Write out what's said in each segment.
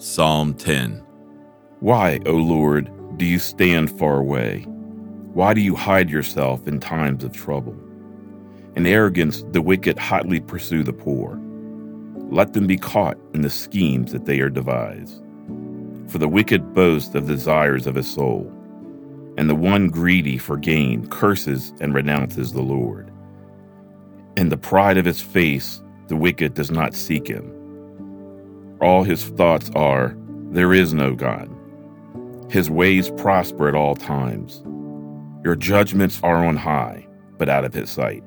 Psalm 10 Why, O Lord, do you stand far away? Why do you hide yourself in times of trouble? In arrogance, the wicked hotly pursue the poor. Let them be caught in the schemes that they are devised. For the wicked boast of the desires of his soul, and the one greedy for gain curses and renounces the Lord. In the pride of his face, the wicked does not seek him all his thoughts are, There is no God. His ways prosper at all times. Your judgments are on high, but out of his sight.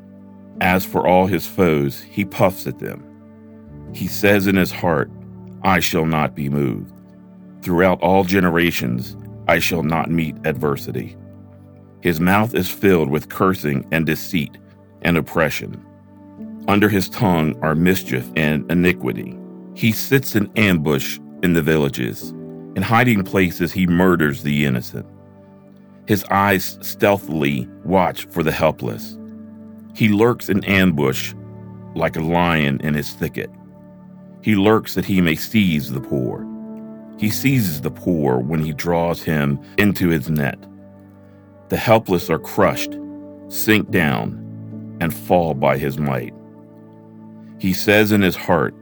As for all his foes, he puffs at them. He says in his heart, I shall not be moved. Throughout all generations, I shall not meet adversity. His mouth is filled with cursing and deceit and oppression. Under his tongue are mischief and iniquity. He sits in ambush in the villages. In hiding places, he murders the innocent. His eyes stealthily watch for the helpless. He lurks in ambush like a lion in his thicket. He lurks that he may seize the poor. He seizes the poor when he draws him into his net. The helpless are crushed, sink down, and fall by his might. He says in his heart,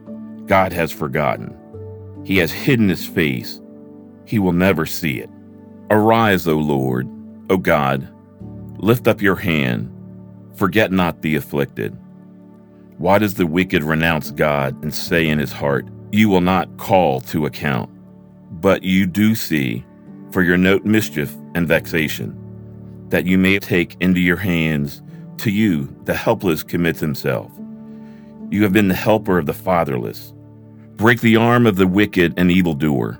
God has forgotten. He has hidden his face. He will never see it. Arise, O Lord, O God. Lift up your hand. Forget not the afflicted. Why does the wicked renounce God and say in his heart, You will not call to account? But you do see, for your note mischief and vexation, that you may take into your hands. To you, the helpless commits himself. You have been the helper of the fatherless. Break the arm of the wicked and evildoer.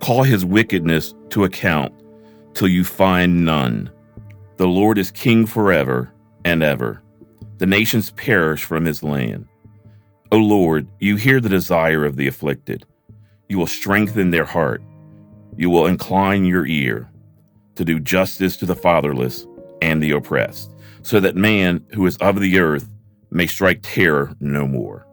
Call his wickedness to account till you find none. The Lord is king forever and ever. The nations perish from his land. O Lord, you hear the desire of the afflicted. You will strengthen their heart. You will incline your ear to do justice to the fatherless and the oppressed, so that man who is of the earth may strike terror no more.